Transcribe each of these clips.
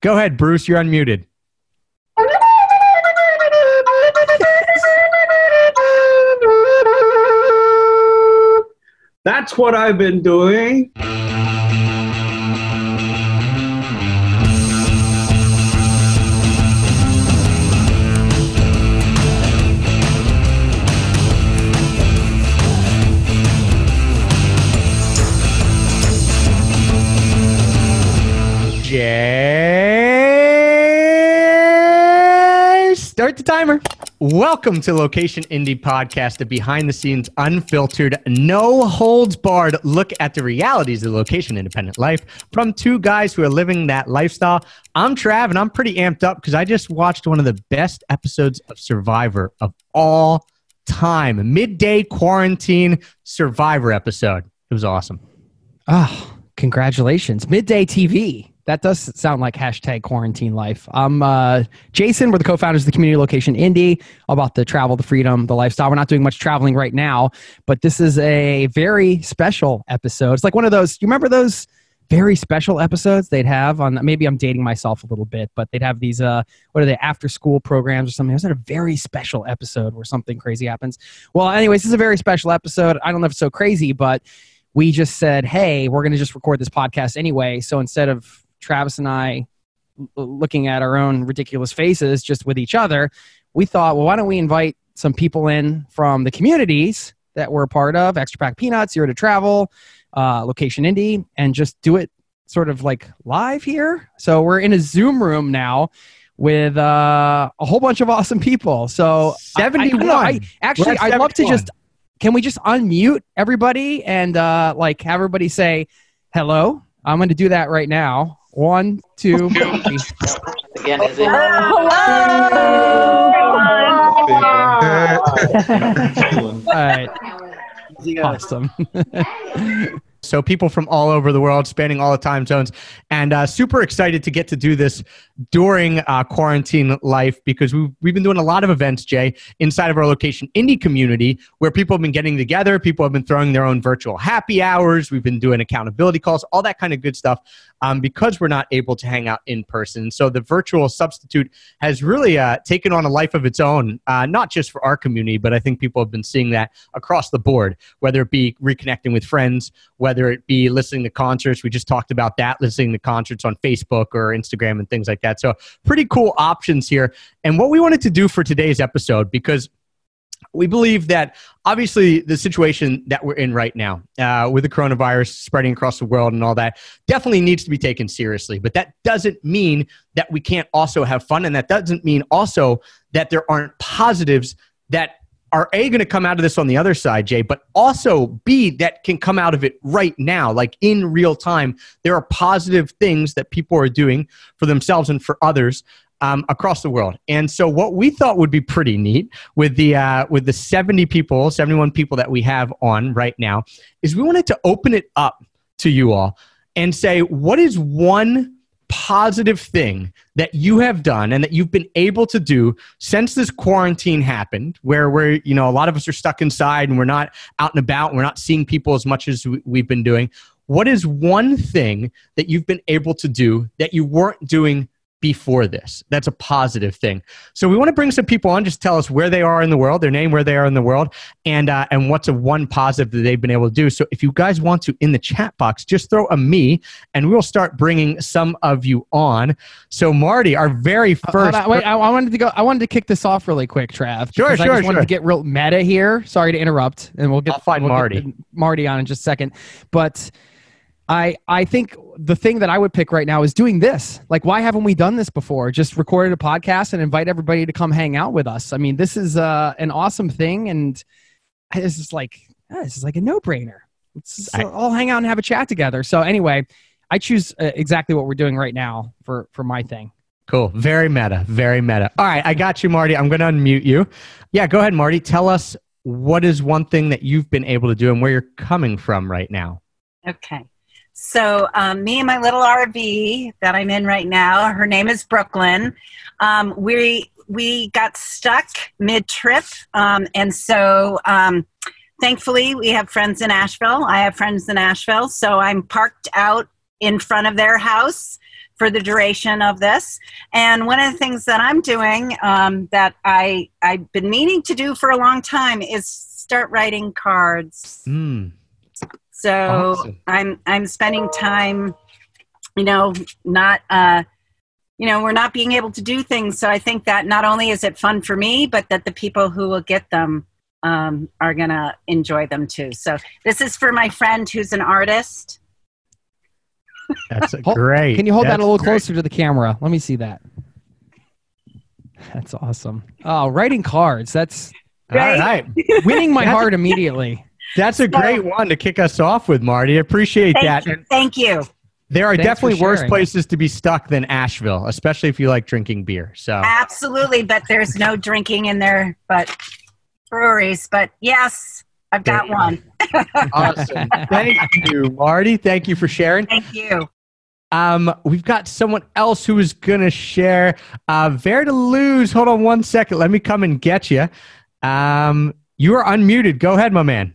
Go ahead, Bruce. You're unmuted. That's what I've been doing. Timer. Welcome to Location Indie Podcast, a behind the scenes, unfiltered, no holds barred look at the realities of the location independent life from two guys who are living that lifestyle. I'm Trav, and I'm pretty amped up because I just watched one of the best episodes of Survivor of all time midday quarantine Survivor episode. It was awesome. Oh, congratulations. Midday TV. That does sound like hashtag quarantine life. I'm uh, Jason. We're the co-founders of the community location all about the travel, the freedom, the lifestyle. We're not doing much traveling right now, but this is a very special episode. It's like one of those. You remember those very special episodes they'd have on? Maybe I'm dating myself a little bit, but they'd have these. Uh, what are they? After school programs or something. It was a very special episode where something crazy happens. Well, anyways, this is a very special episode. I don't know if it's so crazy, but we just said, hey, we're going to just record this podcast anyway. So instead of Travis and I looking at our own ridiculous faces just with each other, we thought, well, why don't we invite some people in from the communities that we're a part of, Extra Pack Peanuts, Zero to Travel, uh, Location Indie, and just do it sort of like live here. So we're in a Zoom room now with uh, a whole bunch of awesome people. So 71. I, I, I, actually, I'd love to just, can we just unmute everybody and uh, like have everybody say hello? I'm going to do that right now. One, two, three. Again, is it? All right. Awesome. So people from all over the world, spanning all the time zones, and uh, super excited to get to do this during uh, quarantine life because we've, we've been doing a lot of events, Jay, inside of our location indie community where people have been getting together. People have been throwing their own virtual happy hours. We've been doing accountability calls, all that kind of good stuff um, because we're not able to hang out in person. So the virtual substitute has really uh, taken on a life of its own, uh, not just for our community, but I think people have been seeing that across the board, whether it be reconnecting with friends, whether it be listening to concerts. We just talked about that, listening to concerts on Facebook or Instagram and things like that. So pretty cool options here. And what we wanted to do for today's episode, because we believe that obviously the situation that we're in right now uh, with the coronavirus spreading across the world and all that definitely needs to be taken seriously but that doesn't mean that we can't also have fun and that doesn't mean also that there aren't positives that are a going to come out of this on the other side jay but also b that can come out of it right now like in real time there are positive things that people are doing for themselves and for others um, across the world. And so, what we thought would be pretty neat with the uh, with the seventy people, seventy one people that we have on right now, is we wanted to open it up to you all and say, what is one positive thing that you have done and that you've been able to do since this quarantine happened where we're you know a lot of us are stuck inside and we're not out and about and we're not seeing people as much as we've been doing. What is one thing that you've been able to do that you weren't doing before this. That's a positive thing. So we want to bring some people on, just tell us where they are in the world, their name, where they are in the world, and uh, and what's a one positive that they've been able to do. So if you guys want to in the chat box, just throw a me, and we'll start bringing some of you on. So Marty, our very uh, first. Uh, wait, I, I, wanted to go. I wanted to kick this off really quick, Trav. Sure, sure, I just sure. wanted to get real meta here. Sorry to interrupt, and we'll get. I'll find we'll Marty. Get Marty on in just a second, but. I I think the thing that I would pick right now is doing this. Like, why haven't we done this before? Just recorded a podcast and invite everybody to come hang out with us. I mean, this is uh, an awesome thing, and this is like this is like a no brainer. Let's I, all hang out and have a chat together. So anyway, I choose uh, exactly what we're doing right now for for my thing. Cool. Very meta. Very meta. All right, I got you, Marty. I'm going to unmute you. Yeah, go ahead, Marty. Tell us what is one thing that you've been able to do and where you're coming from right now. Okay. So, um, me and my little RV that I'm in right now, her name is Brooklyn. Um, we we got stuck mid trip, um, and so um, thankfully we have friends in Asheville. I have friends in Asheville, so I'm parked out in front of their house for the duration of this. And one of the things that I'm doing um, that I I've been meaning to do for a long time is start writing cards. Mm, So Awesome. I'm I'm spending time, you know, not uh, you know, we're not being able to do things. So I think that not only is it fun for me, but that the people who will get them um, are gonna enjoy them too. So this is for my friend who's an artist. that's Hold- great. Can you hold that a little great. closer to the camera? Let me see that. That's awesome. Oh, writing cards. That's All right. winning my heart immediately. That's a great one to kick us off with, Marty. Appreciate Thank that. you. Thank you. there are Thanks definitely worse places to be stuck than Asheville, especially if you like drinking beer. So Absolutely, but there's no drinking in there, but breweries. But yes, I've got There one. awesome. Thank you, Marty. Thank you for sharing. Thank you. Um, we've got someone else who is going to share. Uh, Verdeluz. Hold on one second. Let me come and get you. Um, you are unmuted. Go ahead, my man.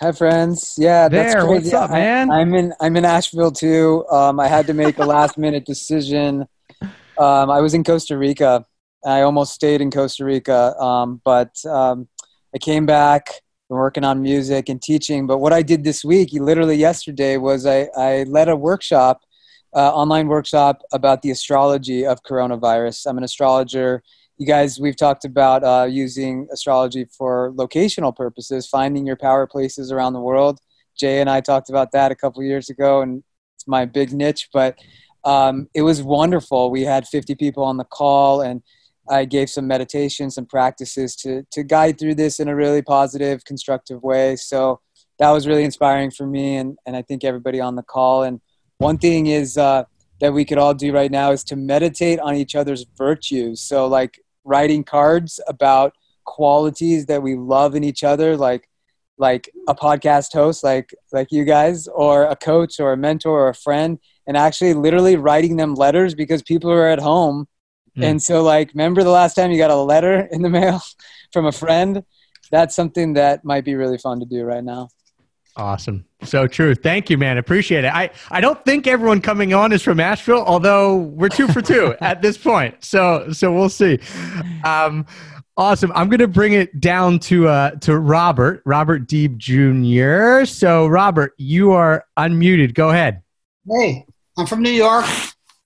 Hi, friends. Yeah, that's There, crazy. what's up, I- man? I'm in. I'm in Asheville too. Um, I had to make a last minute decision. Um, I was in Costa Rica. I almost stayed in Costa Rica, um, but um, I came back. Been working on music and teaching. But what I did this week, literally yesterday, was I, I led a workshop, uh, online workshop about the astrology of coronavirus. I'm an astrologer you guys we've talked about uh, using astrology for locational purposes finding your power places around the world. Jay and i talked about that a couple years ago and it's my big niche but um, it was wonderful. We had 50 people on the call and i gave some meditations some practices to, to guide through this in a really positive constructive way. So that was really inspiring for me and, and i think everybody on the call. And one thing is uh, that we could all do right now is to meditate on each other's virtues. So like writing cards about qualities that we love in each other like like a podcast host like like you guys or a coach or a mentor or a friend and actually literally writing them letters because people are at home Mm. and so like remember the last time you got a letter in the mail from a friend that's something that might be really fun to do right now Awesome. So true. Thank you, man. Appreciate it. I, I don't think everyone coming on is from Asheville, although we're two for two at this point. So so we'll see. Um, awesome. I'm gonna bring it down to uh to Robert, Robert Deeb Jr. So Robert, you are unmuted. Go ahead. Hey, I'm from New York.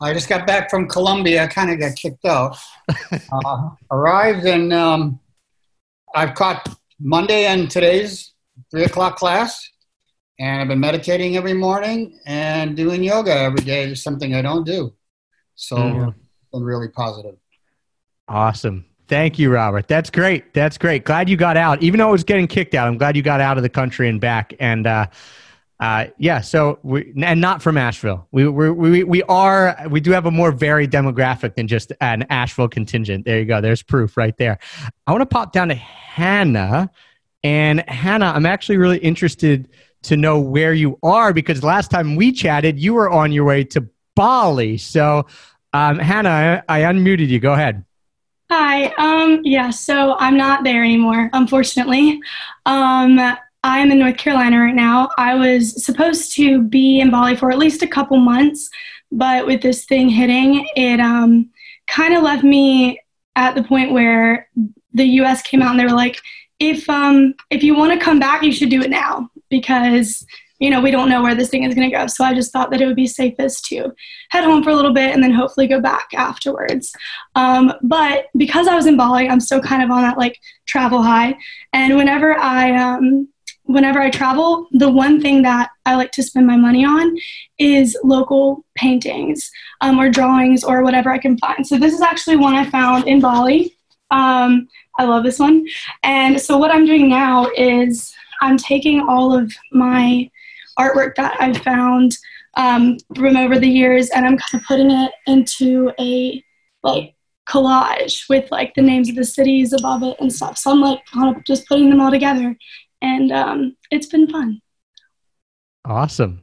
I just got back from Colombia. I kind of got kicked out. uh, arrived and um, I've caught Monday and today's three o'clock class, and I've been meditating every morning and doing yoga every day. Is Something I don't do, so Mhm. been really positive. Awesome. Thank you, Robert. That's great. That's great. Glad you got out. Even though it was getting kicked out, I'm glad you got out of the country and back. And uh, uh, yeah, so we and not from Asheville. We we we we are we do have a more varied demographic than just an Asheville contingent. There you go. There's proof right there. I want to pop down to Hannah, and Hannah, I'm actually really interested to know where you are because last time we chatted, you were on your way to Bali. So, um, Hannah, I, I unmuted you. Go ahead. Hi. Um, yeah, so I'm not there anymore, unfortunately. Um, I'm in North Carolina right now. I was supposed to be in Bali for at least a couple months, but with this thing hitting, it um, kind of left me at the point where the U.S. came out and they were like, if um, if you want to come back, you should do it now because you know we don't know where this thing is going to go. So I just thought that it would be safest to head home for a little bit and then hopefully go back afterwards. Um, but because I was in Bali, I'm still kind of on that like travel high. And whenever I um, whenever I travel, the one thing that I like to spend my money on is local paintings um, or drawings or whatever I can find. So this is actually one I found in Bali. Um, I love this one. And so what I'm doing now is I'm taking all of my artwork that I've found um, from over the years and I'm kind of putting it into a like collage with like the names of the cities above it and stuff. So I'm like kind of just putting them all together and um, it's been fun. Awesome.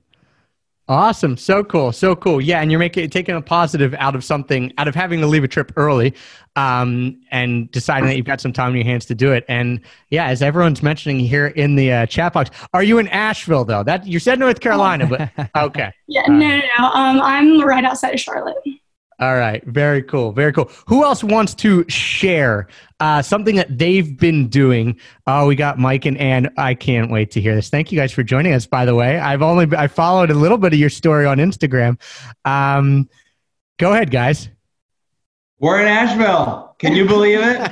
Awesome. So cool. So cool. Yeah. And you're making taking a positive out of something, out of having to leave a trip early um, and deciding that you've got some time in your hands to do it. And yeah, as everyone's mentioning here in the uh, chat box, are you in Asheville though? That you said North Carolina, but okay. Yeah, no, no, no. Um, I'm right outside of Charlotte. All right. Very cool. Very cool. Who else wants to share uh, something that they've been doing? Oh, we got Mike and Ann. I can't wait to hear this. Thank you guys for joining us, by the way. I've only, I followed a little bit of your story on Instagram. Um, go ahead, guys. We're in Asheville. Can you believe it?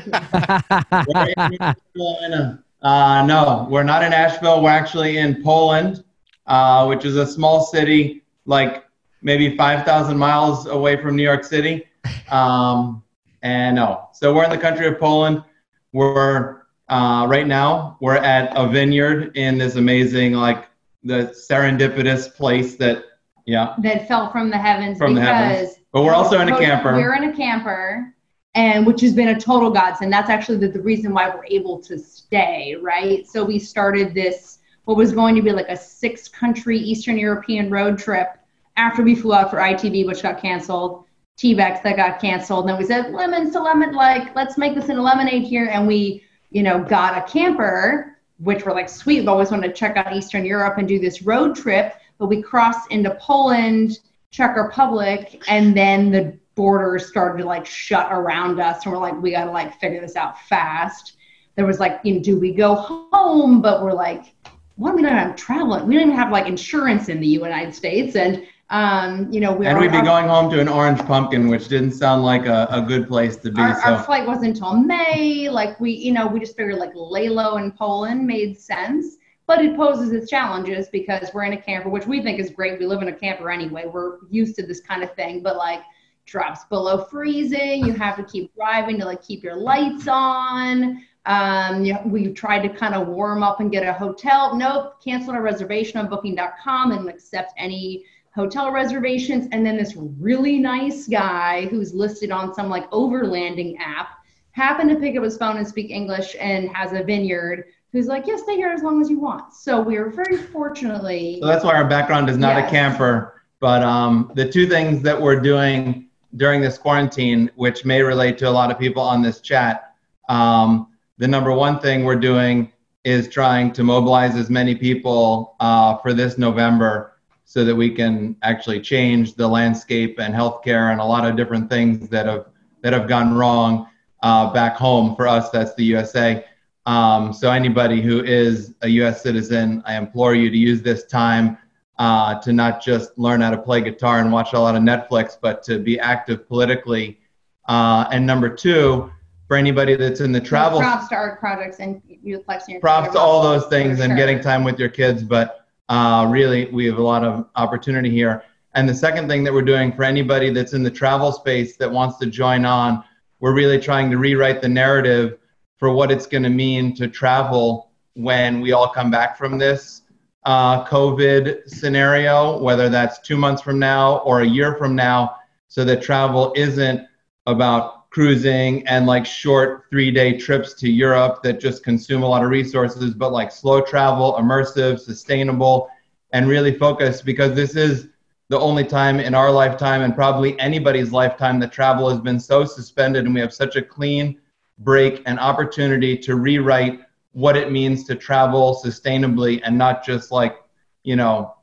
uh, no, we're not in Asheville. We're actually in Poland, uh, which is a small city like maybe 5,000 miles away from New York City. Um, and no, so we're in the country of Poland. We're uh, right now we're at a vineyard in this amazing like the serendipitous place that yeah that fell from the heavens from because the heavens. But we're also in a camper. We're in a camper, and which has been a total godsend. That's actually the, the reason why we're able to stay, right? So we started this what was going to be like a six country Eastern European road trip after we flew out for ITB, which got canceled, TBEX that got canceled. And then we said, lemons to lemon, like, let's make this into lemonade here. And we, you know, got a camper, which we're like, sweet, we've always wanted to check out Eastern Europe and do this road trip. But we crossed into Poland, Czech Republic, and then the borders started to like shut around us. And we're like, we got to like figure this out fast. There was like, you know, do we go home? But we're like, what? We don't have traveling. We don't even have like insurance in the United States. And um, you know, we and we'd be our, going home to an orange pumpkin, which didn't sound like a, a good place to be. our, so our flight wasn't until May. Like we, you know, we just figured like lay low in Poland made sense, but it poses its challenges because we're in a camper, which we think is great. We live in a camper anyway. We're used to this kind of thing, but like drops below freezing. You have to keep driving to like keep your lights on. Um, you know, we tried to kind of warm up and get a hotel. Nope, canceled our reservation on Booking.com and accept any hotel reservations. And then this really nice guy who's listed on some like overlanding app happened to pick up his phone and speak English and has a vineyard who's like, yeah, stay here as long as you want. So we are very fortunately. So that's why our background is not Yes. a camper. But um, the two things that we're doing during this quarantine, which may relate to a lot of people on this chat, um, the number one thing we're doing is trying to mobilize as many people uh, for this November so that we can actually change the landscape and healthcare and a lot of different things that have that have gone wrong uh, back home for us. That's the USA. Um, so anybody who is a U.S. citizen, I implore you to use this time uh, to not just learn how to play guitar and watch a lot of Netflix, but to be active politically. Uh, and number two, for anybody that's in the travel, props to art projects and youth Flex. props to all those things for and getting time with your kids. But uh, really, we have a lot of opportunity here. And the second thing that we're doing for anybody that's in the travel space that wants to join on, we're really trying to rewrite the narrative for what it's going to mean to travel when we all come back from this uh, COVID scenario, whether that's two months from now or a year from now, so that travel isn't about cruising and like short three day trips to Europe that just consume a lot of resources, but like slow travel, immersive, sustainable, and really focused because this is the only time in our lifetime and probably anybody's lifetime that travel has been so suspended and we have such a clean break and opportunity to rewrite what it means to travel sustainably and not just like you know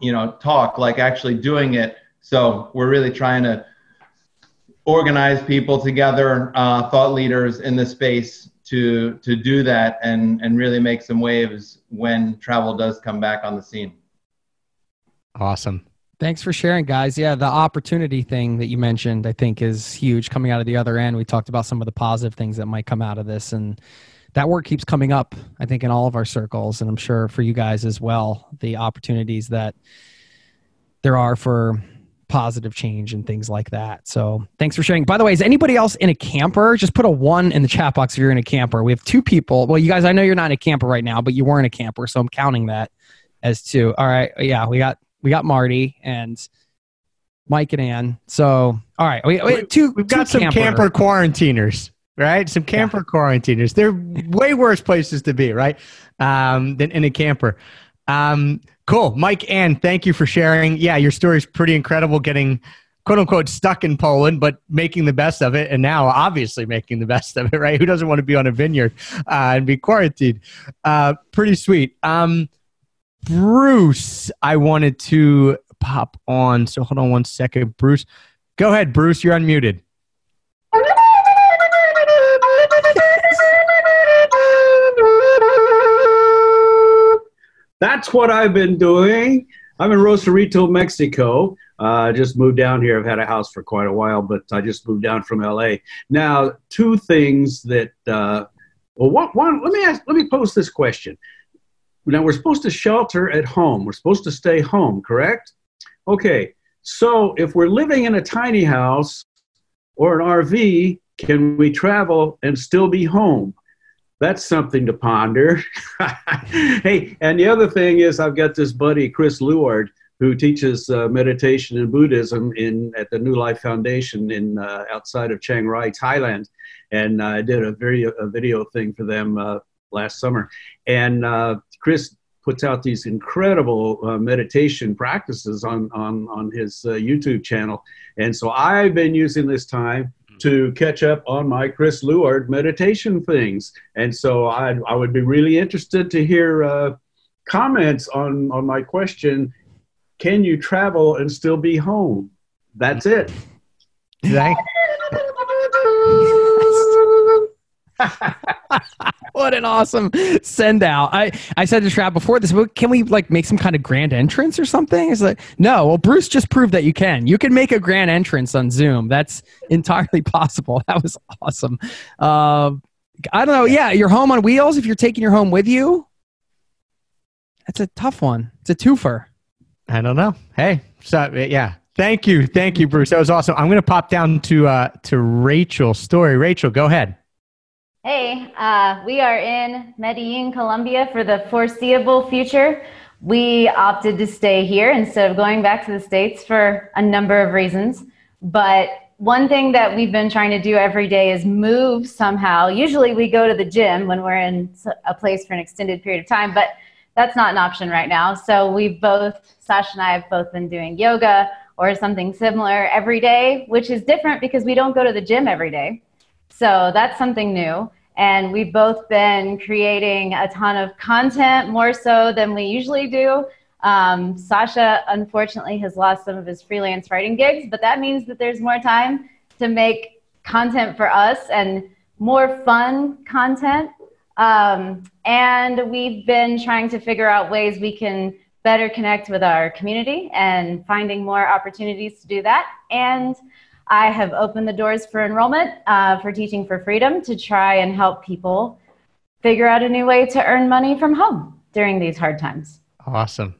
you know talk like actually doing it. So we're really trying to organize people together uh, thought leaders in the space to to do that and and really make some waves when travel does come back on the scene Awesome. Thanks for sharing, guys. Yeah, the opportunity thing that you mentioned, I think, is huge. Coming out of the other end, we talked about some of the positive things that might come out of this, and that work keeps coming up. I think in all of our circles, and I'm sure for you guys as well, the opportunities that there are for positive change and things like that. So, thanks for sharing. By the way, is anybody else in a camper? Just put a one in the chat box if you're in a camper. We have two people. Well, you guys, I know you're not in a camper right now, but you were in a camper, so I'm counting that as two. All right, yeah, we got we got Marty and Mike and Ann. So, all right, we, we two. We've got two some camper quarantiners, right? Some camper quarantiners. They're way worse places to be, right? Um, than in a camper. Um, Cool. Mike Ann, thank you for sharing. Yeah, your story is pretty incredible getting quote unquote stuck in Poland, but making the best of it. And now obviously making the best of it, right? Who doesn't want to be on a vineyard uh, and be quarantined? Uh, pretty sweet. Um, Bruce, I wanted to pop on. So hold on one second. Bruce, go ahead. Bruce, you're unmuted. That's what I've been doing. I'm in Rosarito, Mexico. I uh, just moved down here. I've had a house for quite a while, but I just moved down from LA. Now, two things that, uh, well, one, let me ask, let me pose this question. Now, we're supposed to shelter at home. We're supposed to stay home, correct? Okay, so if we're living in a tiny house or an RV, can we travel and still be home? That's something to ponder. hey, and the other thing is, I've got this buddy, Chris Leward, who teaches uh, meditation and Buddhism in at the New Life Foundation in uh, outside of Chiang Rai, Thailand, and uh, I did a very a video thing for them uh, last summer. And uh, Chris puts out these incredible uh, meditation practices on on on his YouTube channel, and so I've been using this time to catch up on my Chris Leward meditation things. And so I, I would be really interested to hear uh, comments on, on my question Can you travel and still be home? That's it. Thank what an awesome send out. I, I said to Trav before this, but can we like make some kind of grand entrance or something? It's like, no, well, Bruce just proved that you can. You can make a grand entrance on Zoom. That's entirely possible. That was awesome. Uh, I don't know. Yeah, you're home on wheels if you're taking your home with you. That's a tough one. It's a twofer. I don't know. Hey, so yeah. Thank you. Thank you, Bruce. That was awesome. I'm going to pop down to uh, to Rachel's story. Rachel, go ahead. Hey, uh, we are in Medellin, Colombia for the foreseeable future. We opted to stay here instead of going back to the States for a number of reasons. But one thing that we've been trying to do every day is move somehow. Usually we go to the gym when we're in a place for an extended period of time, but that's not an option right now. So we've both, Sasha and I have both been doing yoga or something similar every day, which is different because we don't go to the gym every day. So that's something new. And we've both been creating a ton of content more so than we usually do. Um, Sasha, unfortunately, has lost some of his freelance writing gigs, but that means that there's more time to make content for us and more fun content. Um, and we've been trying to figure out ways we can better connect with our community and finding more opportunities to do that. And I have opened the doors for enrollment uh, for Teaching for Freedom to try and help people figure out a new way to earn money from home during these hard times. Awesome.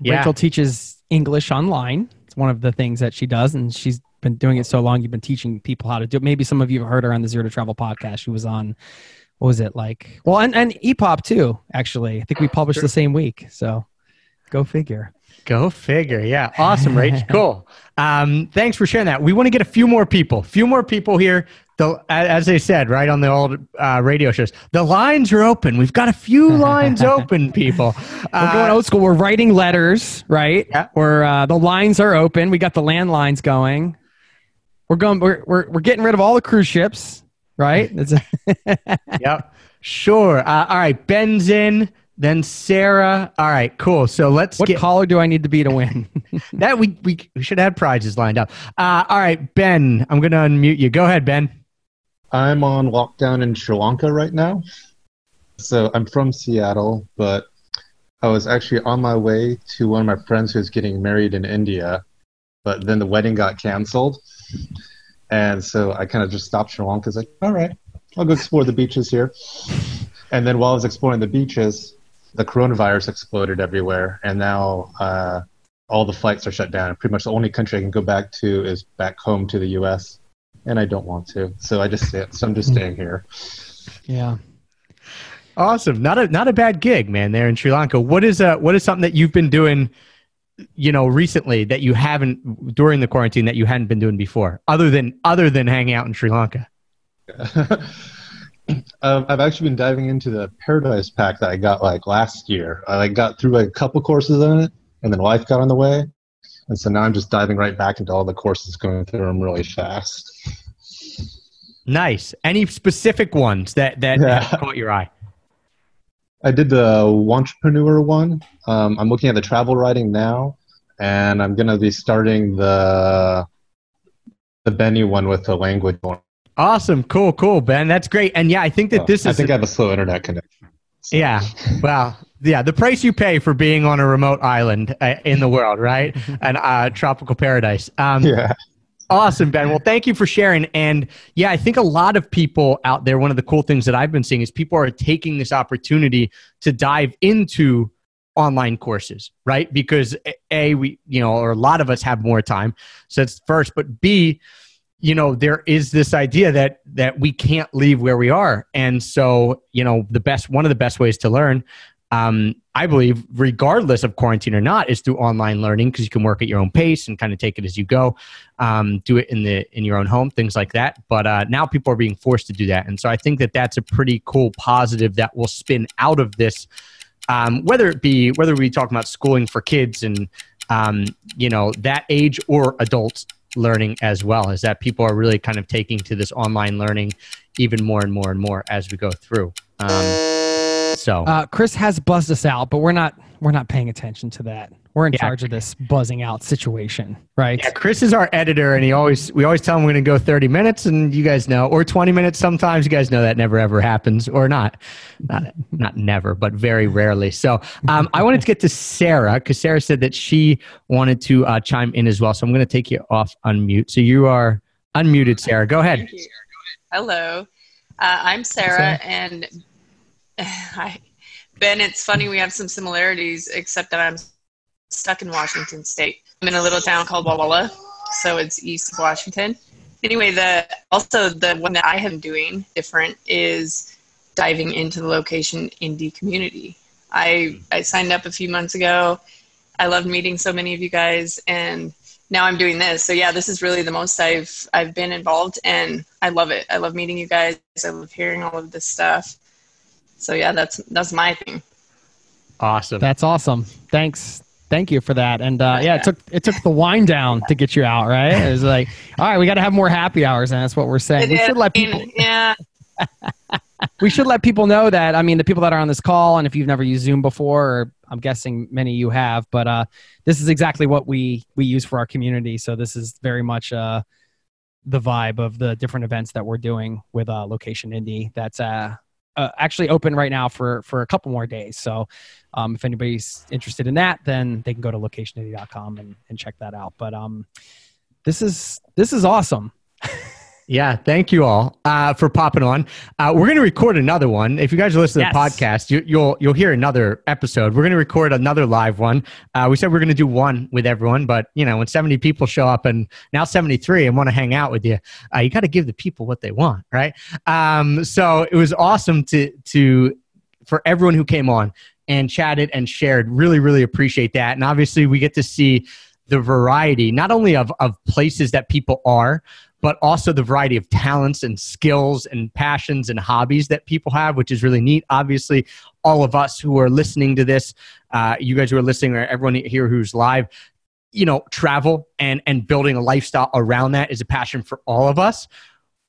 Yeah. Rachel teaches English online. It's one of the things that she does, and she's been doing it so long. You've been teaching people how to do it. Maybe some of you have heard her on the Zero to Travel podcast. She was on, what was it like? Well, and, and EPOP too, actually. I think we published sure. the same week. So go figure. Go figure. Yeah. Awesome, Rach. cool. Um, thanks for sharing that. We want to get a few more people, few more people here. The, as they said, right on the old uh, radio shows, the lines are open. We've got a few lines open, people. Uh, We're going old school. We're writing letters, right? Yeah. We're, uh, the lines are open. We got the landlines going. We're going. We're, we're, we're getting rid of all the cruise ships, right? yep. Sure. Uh, all right. Ben's in. Then Sarah. All right, cool. So let's. What get, caller do I need to be to win? that we, we we should have prizes lined up. Uh, all right, Ben. I'm going to unmute you. Go ahead, Ben. I'm on lockdown in Sri Lanka right now. So I'm from Seattle, but I was actually on my way to one of my friends who's getting married in India, but then the wedding got canceled. And so I kind of just stopped Sri Lanka. I was like, all right, I'll go explore the beaches here. And then while I was exploring the beaches, the coronavirus exploded everywhere, and now uh, all the flights are shut down. Pretty much the only country I can go back to is back home to the U.S., and I don't want to, so I just so I'm just staying here. Yeah. Awesome. Not a not a bad gig, man. There in Sri Lanka. What is uh what is something that you've been doing, you know, recently that you haven't during the quarantine that you hadn't been doing before, other than other than hanging out in Sri Lanka? Um, I've actually been diving into the Paradise Pack that I got like last year. I like got through like a couple courses on it, and then life got in the way, and so now I'm just diving right back into all the courses, going through them really fast. Nice. Any specific ones that that Yeah. caught your eye? I did the entrepreneur one. Um, I'm looking at the travel writing now, and I'm gonna be starting the the Benny one with the language one. Awesome. Cool. Cool, Ben. That's great. And yeah, I think that this is. I think I have a slow internet connection. Yeah. Well, yeah, the price you pay for being on a remote island uh, in the world, right? An uh, tropical paradise. Um, Yeah. Awesome, Ben. Well, thank you for sharing. And yeah, I think a lot of people out there, one of the cool things that I've been seeing is people are taking this opportunity to dive into online courses, right? Because A, we, you know, or a lot of us have more time. So that's first. But B, you know there is this idea that that we can't leave where we are. And so you know the best one of the best ways to learn um, i believe regardless of quarantine or not is through online learning because you can work at your own pace and kind of take it as you go. Um, do it in the in your own home things like that. But uh, now people are being forced to do that. And so i think that that's a pretty cool positive that will spin out of this um, whether it be whether we talk about schooling for kids and um, you know that age or adults learning as well is that people are really kind of taking to this online learning even more and more and more as we go through um, so Uh, Chris has buzzed us out, but we're not we're not paying attention to that. We're in Yeah. charge of this buzzing out situation, right? yeah chris is our editor and he always we always tell him we're going to go 30 minutes and you guys know or 20 minutes sometimes you guys know that never ever happens or not not, not never but very rarely so um, i wanted to get to sarah because sarah said that she wanted to uh, chime in as well so i'm going to take you off unmute so you are unmuted sarah go ahead Thank you. Hello, uh, I'm Sarah, and I, Ben. It's funny we have some similarities, except that I'm stuck in Washington State. I'm in a little town called Walla Walla, so it's east of Washington. Anyway, the also the one that I am doing different is diving into the location indie community. I I signed up a few months ago. I loved meeting so many of you guys, and now I'm doing this. So yeah, this is really the most I've I've been involved, and I love it. I love meeting you guys. I love hearing all of this stuff. So yeah, that's that's my thing. awesome That's awesome. Thanks. Thank you for that. And uh, yeah, it took it took the wind down to get you out, right? It was like, all right, we got to have more happy hours, and that's what we're saying. We It should let people yeah, we should let people know that. I mean, the people that are on this call, and if you've never used Zoom before, or I'm guessing many of you have, but uh, this is exactly what we we use for our community. So this is very much uh, the vibe of the different events that we're doing with uh, Location Indie. That's uh, uh, actually open right now for for a couple more days. So um, if anybody's interested in that, then they can go to locationindie.com and, and check that out. But um, this is this is awesome. Yeah, thank you all uh, for popping on. Uh, we're going to record another one. If you guys are listening Yes. to the podcast, you, you'll you'll hear another episode. We're going to record another live one. Uh, we said we are going to do one with everyone, but you know, when seventy people show up and now seventy three and want to hang out with you, uh, you got to give the people what they want, right? Um, so it was awesome to to for everyone who came on and chatted and shared. Really, really appreciate that. And obviously, we get to see the variety not only of of places that people are but also the variety of talents and skills and passions and hobbies that people have, which is really neat. Obviously, all of us who are listening to this, uh, you guys who are listening, or everyone here who's live, you know, travel and and building a lifestyle around that is a passion for all of us.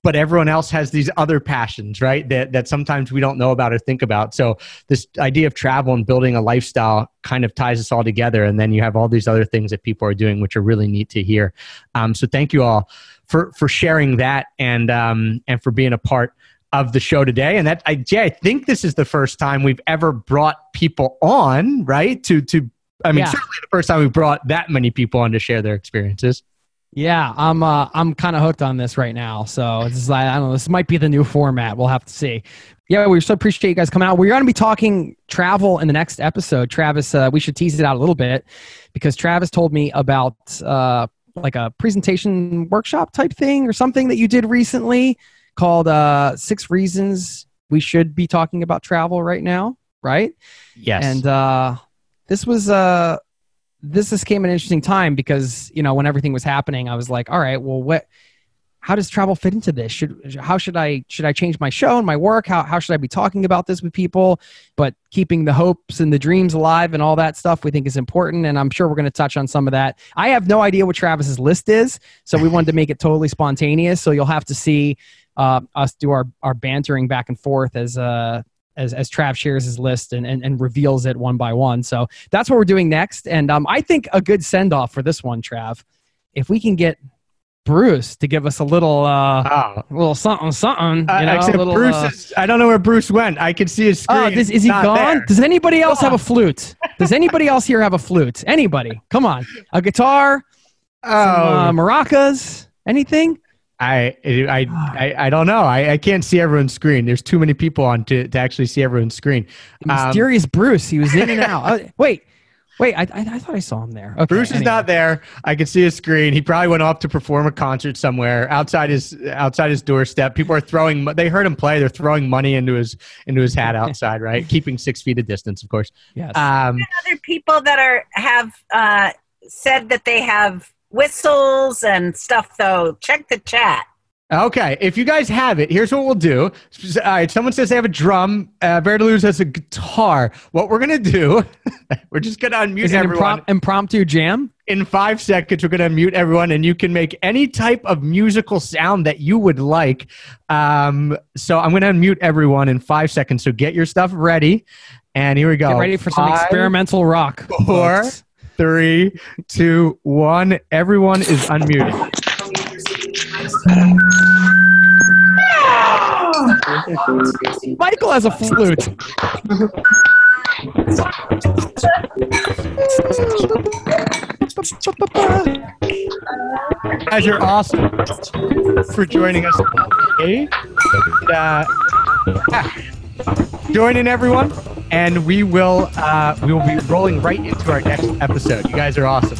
But everyone else has these other passions, right? That that sometimes we don't know about or think about. So this idea of travel and building a lifestyle kind of ties us all together. And then you have all these other things that people are doing, which are really neat to hear. Um, so thank you all for for sharing that and um, and for being a part of the show today. And that I, Jay, I think this is the first time we've ever brought people on, right? To to I mean, Yeah. certainly the first time we brought that many people on to share their experiences. Yeah, I'm uh, I'm kind of hooked on this right now. So it's like I don't know. This might be the new format. We'll have to see. Yeah, we so appreciate you guys coming out. We're going to be talking travel in the next episode. Travis, uh, we should tease it out a little bit because Travis told me about uh, like a presentation workshop type thing or something that you did recently called uh, Six Reasons We Should Be Talking About Travel Right Now. Right? Yes. And uh, this was uh, this this came an interesting time because you know when everything was happening, I was like, all right, well, what how does travel fit into this? Should how should I should I change my show and my work? How how should I be talking about this with people? But keeping the hopes and the dreams alive and all that stuff we think is important. And I'm sure we're going to touch on some of that. I have no idea what Travis's list is, so we wanted to make it totally spontaneous. So you'll have to see uh, us do our our bantering back and forth as uh as, as Trav shares his list and, and, and reveals it one by one. So that's what we're doing next. And um, I think a good send off for this one, Trav, if we can get Bruce to give us a little, uh, Oh. a little something, something. Uh, You know, except a little, Bruce uh, is, I don't know where Bruce went. I can see his screen. Oh, is, is he gone? there. Does anybody else have a flute? Does anybody else here have a flute? Anybody? Come on, a guitar, some, uh, Oh, maracas, anything? I, I, I, I don't know. I, I can't see everyone's screen. There's too many people on to, to actually see everyone's screen. Um, Mysterious Bruce. He was in and out. Uh, wait, wait. I, I, I thought I saw him there. Okay, Bruce is anyway. not there. I can see his screen. He probably went off to perform a concert somewhere outside his outside his doorstep. People are throwing. They heard him play. They're throwing money into his into his hat outside. Right, keeping six feet of distance, of course. Yes. Um, Other people that are have uh, said that they have whistles and stuff. Though, check the chat. Okay, if you guys have it, here's what we'll do. All right, someone says they have a drum. Uh, Verdeluz has a guitar. What we're gonna do, we're just gonna unmute Is it everyone. improm- impromptu jam? In five seconds, we're gonna unmute everyone, and you can make any type of musical sound that you would like. Um, so I'm gonna unmute everyone in five seconds. So get your stuff ready, and here we go. Get ready for some Five, experimental rock. Four, folks. Three, two, one. Everyone is unmuted. Michael has a flute. Guys, You guys are awesome for joining us today. Uh, yeah. Join in, everyone, and we will uh, we will be rolling right into our next episode. You guys are awesome.